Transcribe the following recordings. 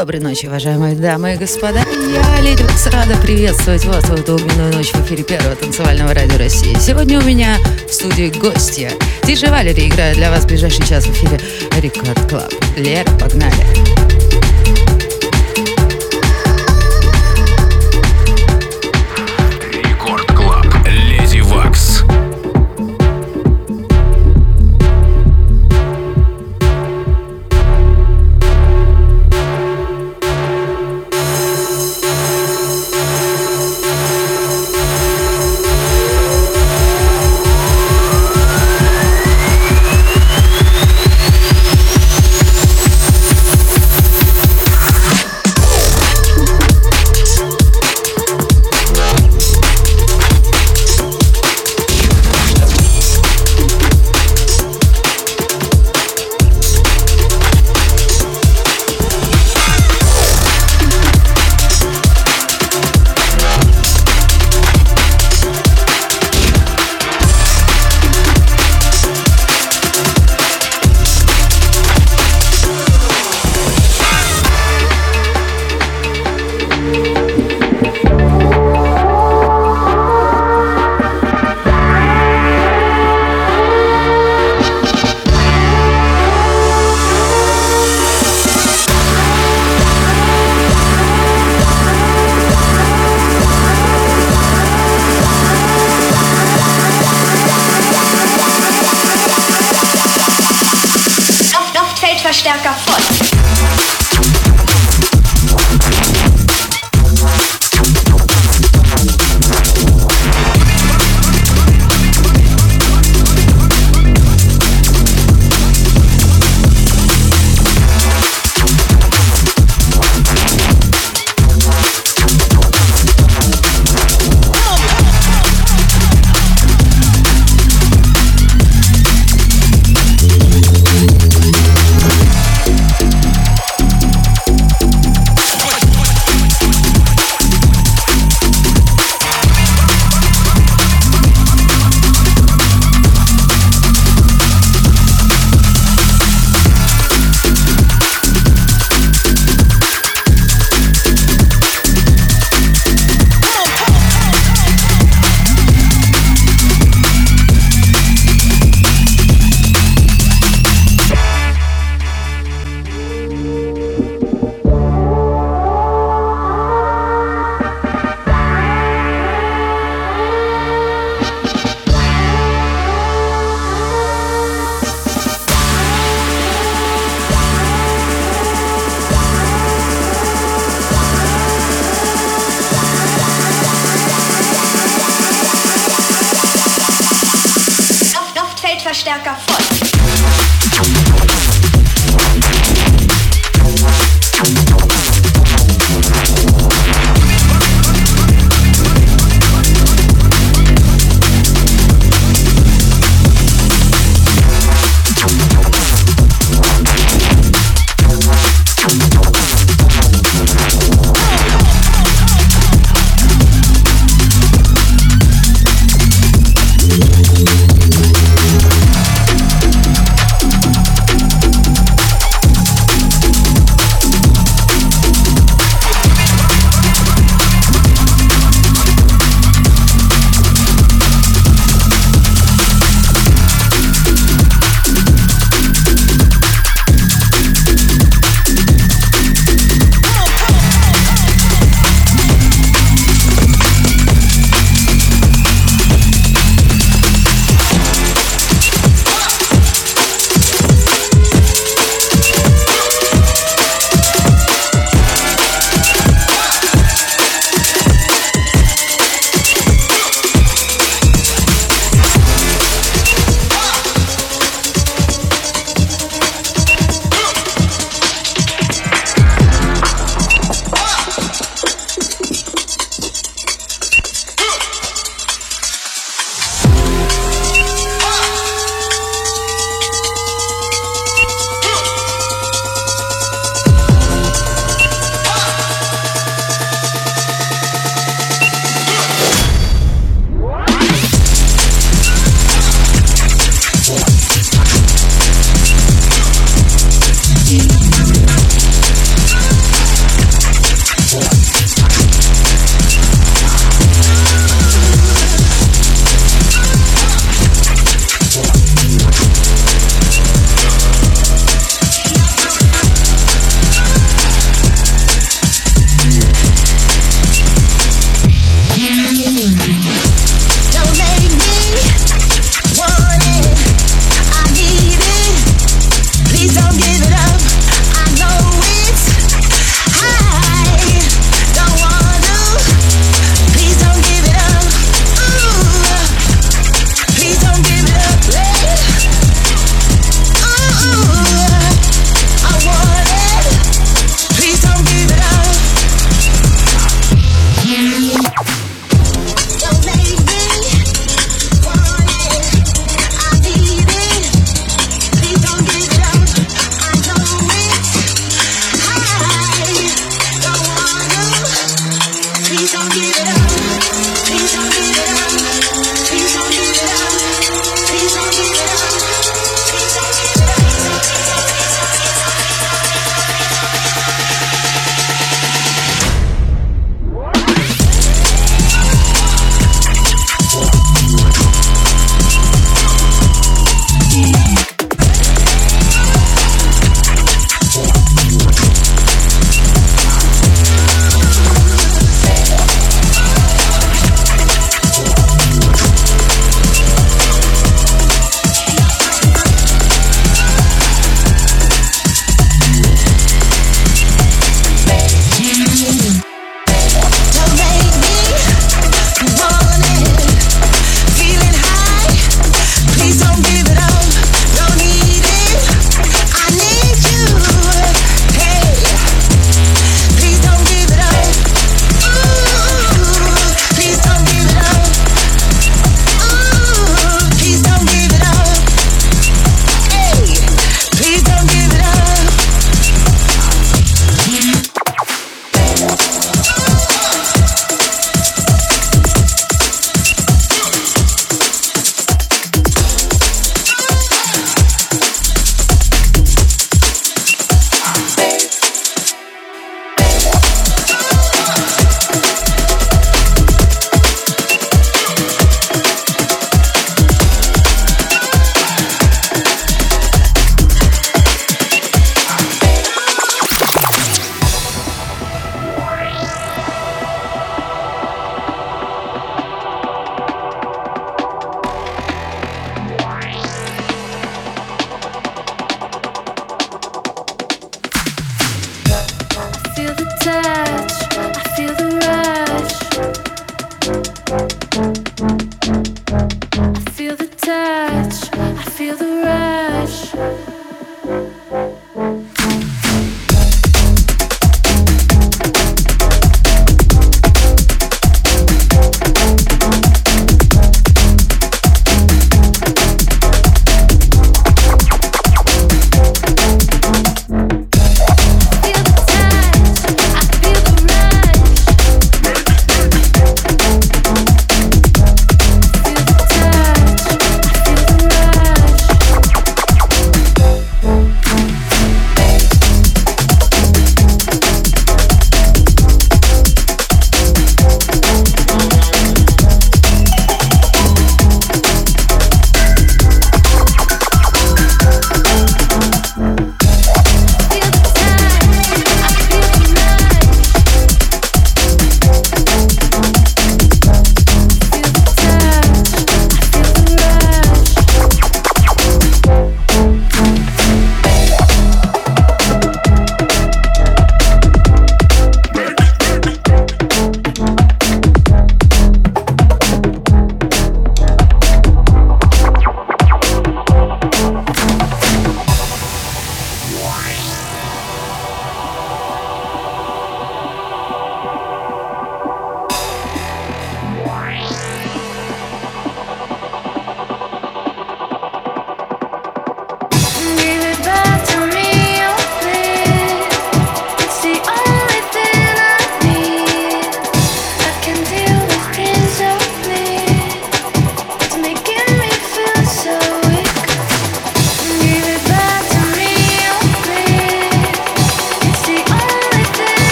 Доброй ночи, уважаемые дамы и господа. Я, Lady Waks, рада приветствовать вас в эту огненную ночь в эфире первого танцевального радио России. Сегодня у меня в студии гостья. Диджей Валерий играет для вас в ближайший час в эфире Record Club. Лера, погнали. Verstärker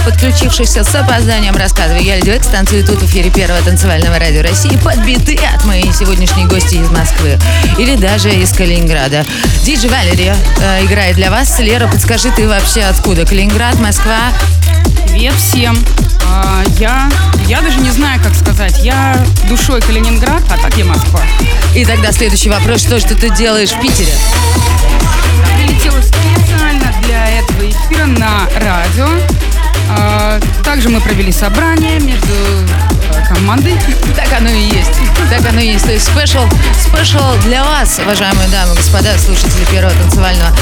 подключившихся с опозданием рассказываю. Я Леди Экс, танцую тут в эфире первого танцевального радио России под биты от моей сегодняшней гости из Москвы или даже из Калининграда. Диджи Валерия э, играет для вас. Лера, подскажи, ты вообще откуда? Калининград, Москва? Привет всем. А, я, я даже не знаю, как сказать. Я душой Калининград, а так я Москва. И тогда следующий вопрос. Что же ты делаешь в Питере? Прилетела для эфира на радио. А, также мы провели собрание между э, командой. Так оно и есть. Так оно и есть. То есть special, special для вас, уважаемые дамы и господа, слушатели первого танцевального.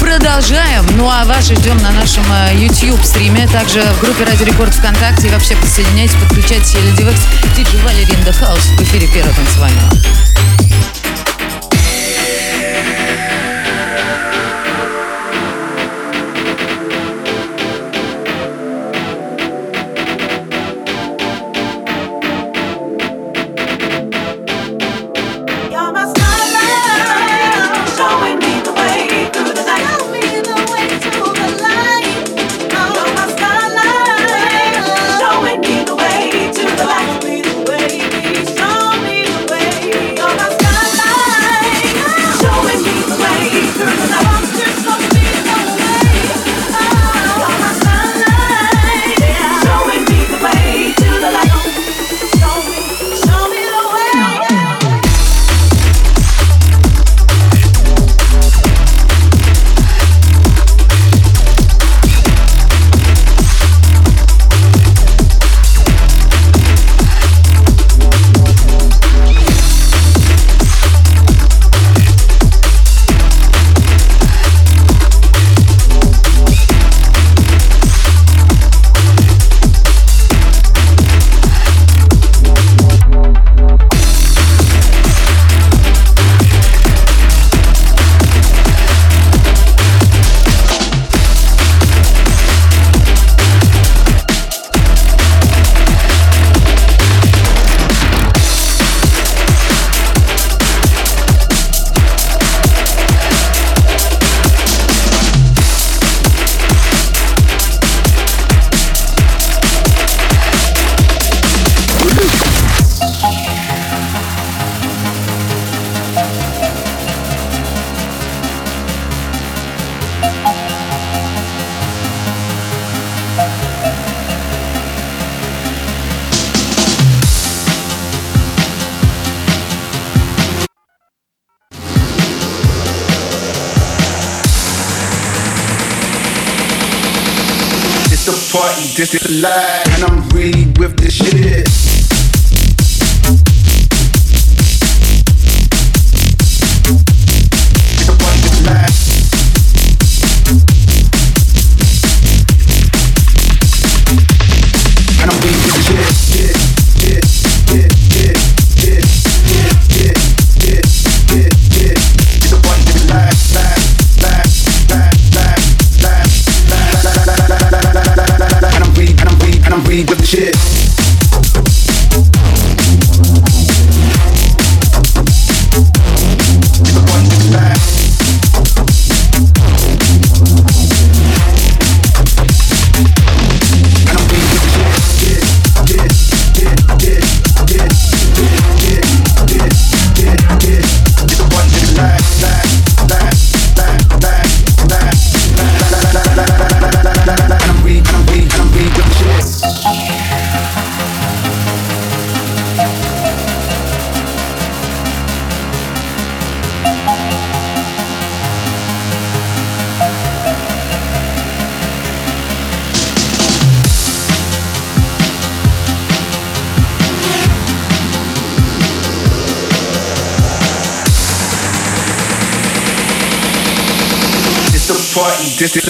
Продолжаем. Ну а вас ждем на нашем э, YouTube стриме, также в группе Радио Рекорд ВКонтакте. И вообще присоединяйтесь, подключайтесь. Lady Waks, диджей Валери in the house в эфире первого танцевального.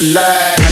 life.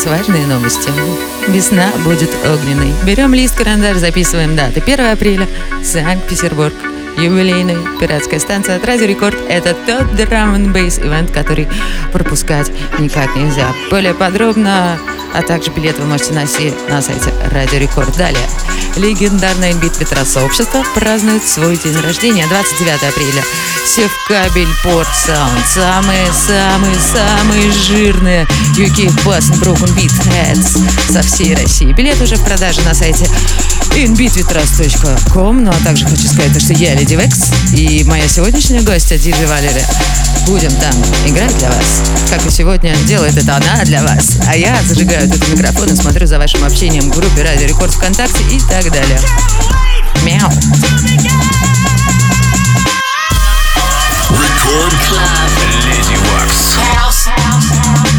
Вас важные новости. Весна будет огненной. Берем лист, карандаш, записываем даты. 1 апреля, Санкт-Петербург. Юбилейная пиратская станция от Радио Рекорд. Это тот drum'n' event, который пропускать никак нельзя. Более подробно, а также билет вы можете найти на сайте Радио Рекорд. Далее. Легендарное бит сообщество празднует свой день рождения 29 апреля. Севкабель Порт Sound. Самые-самые-самые жирные UK Bass Broken Beat Heads со всей России. Билет уже в продаже на сайте inbeatvitras.com. Ну а также хочу сказать, что я Леди Векс и моя сегодняшняя гостья Диджи Валерия. Будем там играть для вас. Как и сегодня делает это она для вас. А я зажигаю этот микрофон и смотрю за вашим общением в группе Радио Рекорд ВКонтакте и так далее. Мяу. Record Club. Lady Wax. House.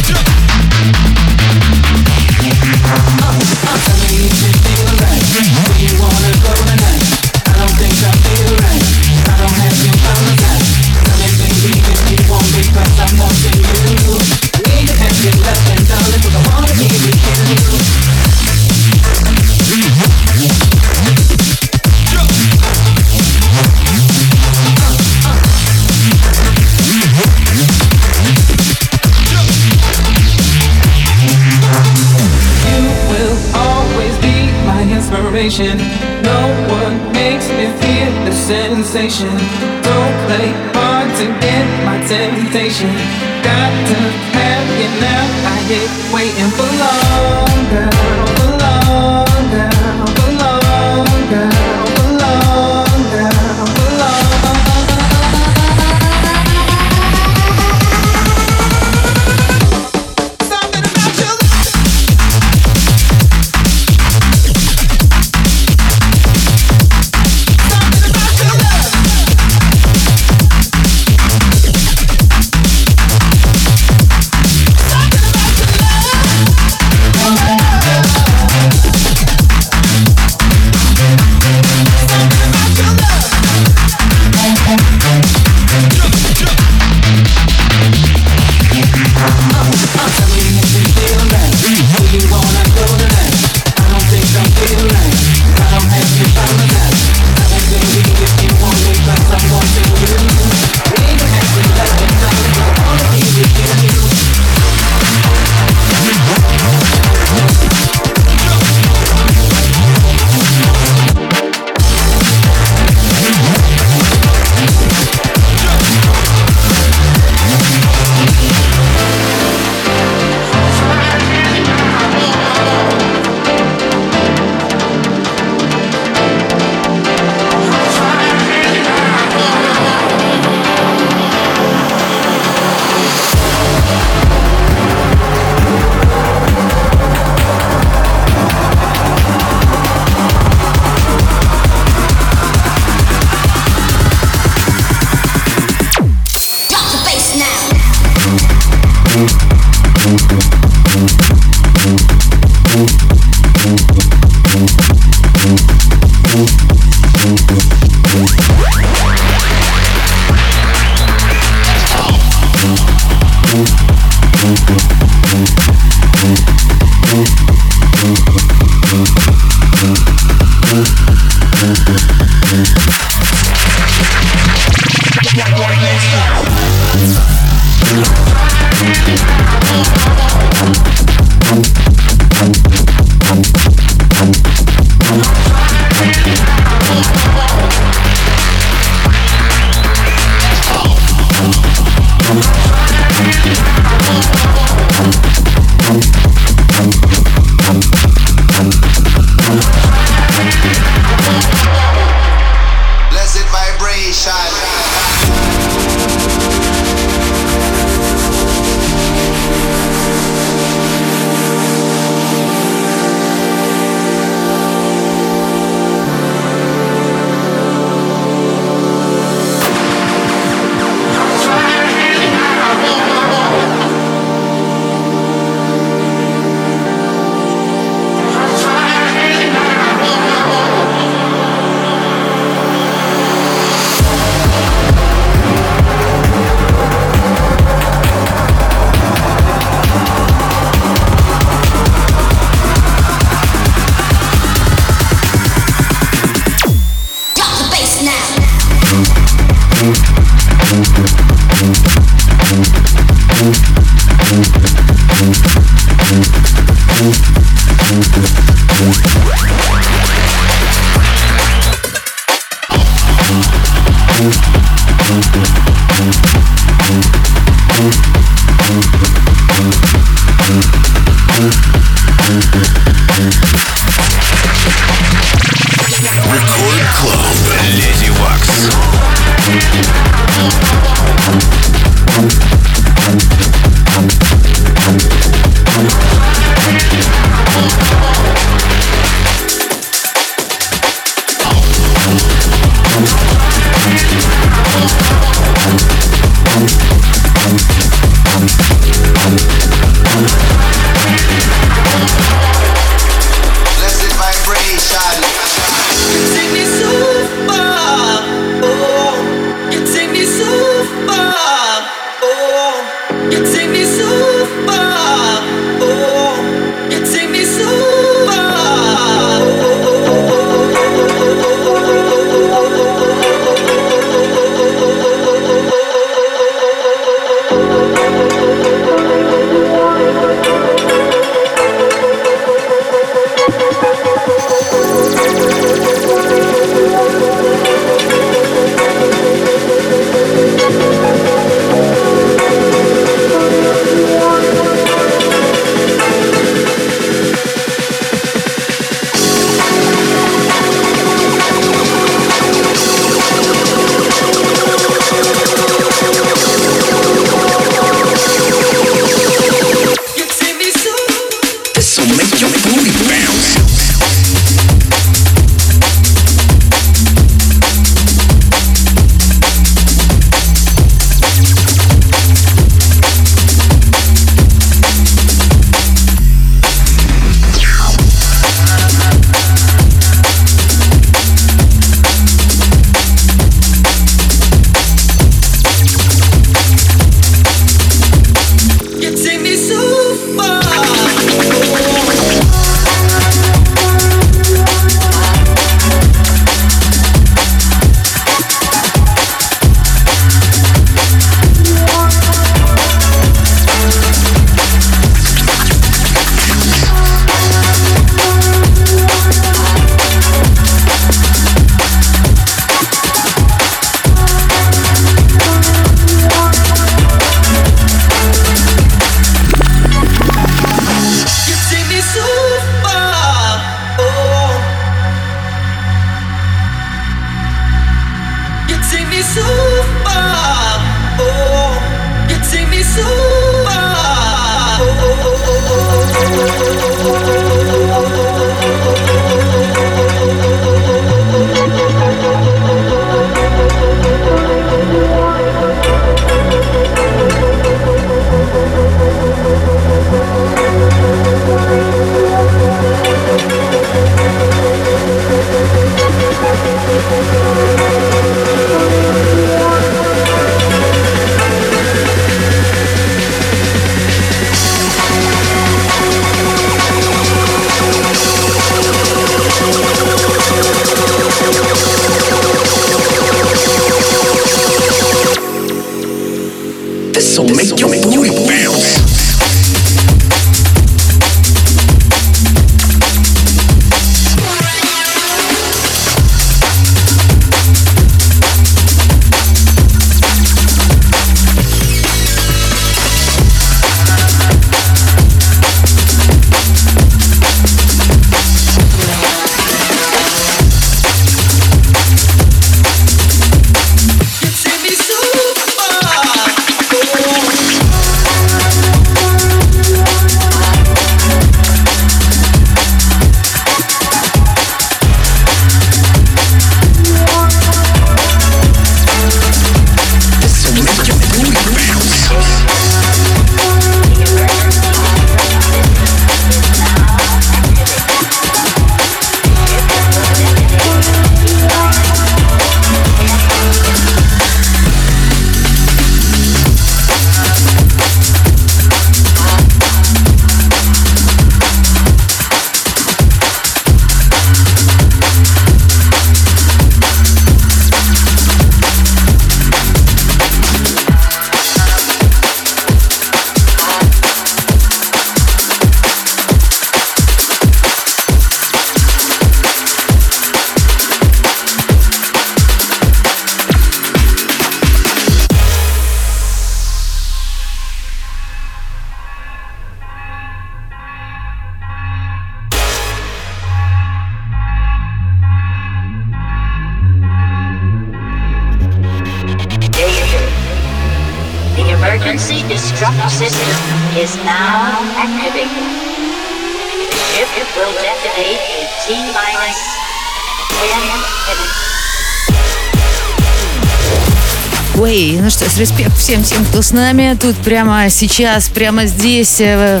Респект всем тем, кто с нами тут прямо сейчас, прямо здесь, э,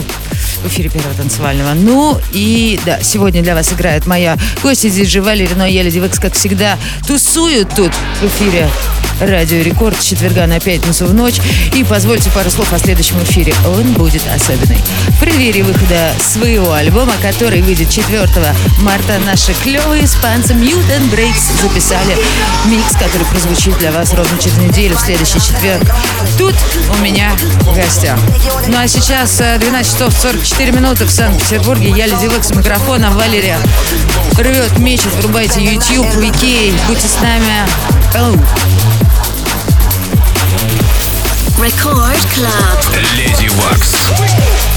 в эфире Первого танцевального. Ну и да, сегодня для вас играет моя гостья диджей Валерия, но я Леди Векс, как всегда, тусуют тут в эфире Радио Рекорд с четверга на пятницу в ночь. И позвольте пару слов о следующем эфире. Он будет особенный. В преддверии выхода своего альбома, который выйдет 4 марта, наши клевые испанцы Mutant Breaks записали микс, который прозвучит для вас ровно через неделю, в следующий четверг. Тут у меня в гостях. Ну а сейчас 12 э, часов 44 минуты в Санкт-Петербурге. Я Леди Векс микрофона. Валерия рвет, мечет. Врубайте YouTube, Вики. Будьте с нами. Oh. Record Club. Леди Вакс.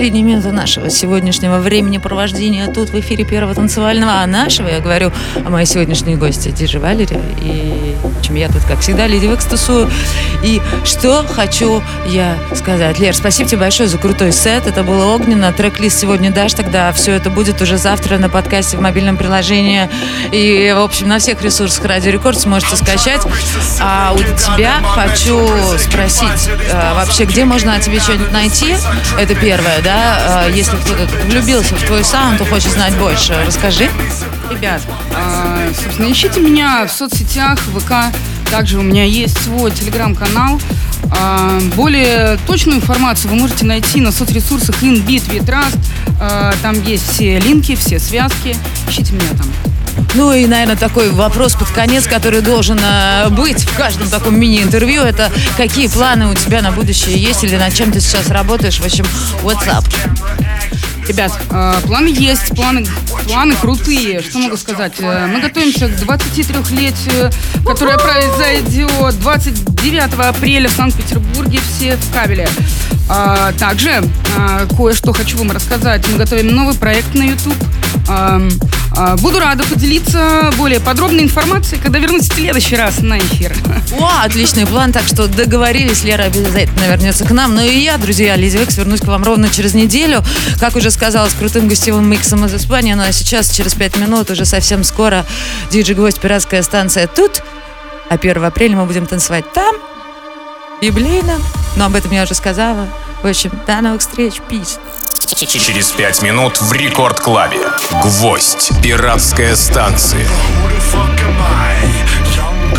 Последние минуты нашего сегодняшнего времени провождения тут в эфире Первого танцевального, а нашего, я говорю о моей сегодняшней гости Диджи Валерия, и чем я тут, как всегда, Леди Векс тусую. И что хочу я сказать. Лер, спасибо тебе большое за крутой сет, это было огненно, трек-лист сегодня дашь, тогда все это будет уже завтра на подкасте в мобильном приложении и, в общем, на всех ресурсах Радио Рекорд сможете скачать. А у тебя хочу спросить, а, вообще, где можно о тебе что-нибудь найти? Это первое, да? А, если кто-то влюбился в твой саунд, то хочет знать больше, расскажи. Ребят, а, собственно, ищите меня в соцсетях, ВК. Также у меня есть свой телеграм-канал. А, более точную информацию вы можете найти на соцресурсах InBit, Trust. А, Там есть все линки, все связки. Ищите меня там. Ну и, наверное, такой вопрос под конец, который должен э, быть в каждом таком мини-интервью, это какие планы у тебя на будущее есть или над чем ты сейчас работаешь? В общем, what's up? Ребят, э, планы есть, планы, планы крутые. Что могу сказать? Э, Мы готовимся к 23-летию, которое произойдет 29 апреля в Санкт-Петербурге, все в кабеле. А, Также э, кое-что хочу вам рассказать. Мы готовим новый проект на YouTube. А, Буду рада поделиться более подробной информацией, когда вернусь в следующий раз на эфир. О, отличный план, так что договорились, Лера обязательно вернется к нам. Ну и я, друзья, Лизи Векс, вернусь к вам ровно через неделю. Как уже сказала, с крутым гостевым миксом из Испании. Ну а сейчас, через пять минут, уже совсем скоро, диджей Гвоздь, пиратская станция тут. А 1 апреля мы будем танцевать там, библейно. Но об этом я уже сказала. В общем, до новых встреч, peace. Через пять минут в Рекорд Клабе. Гвоздь. Пиратская станция. Who the fuck am I? Young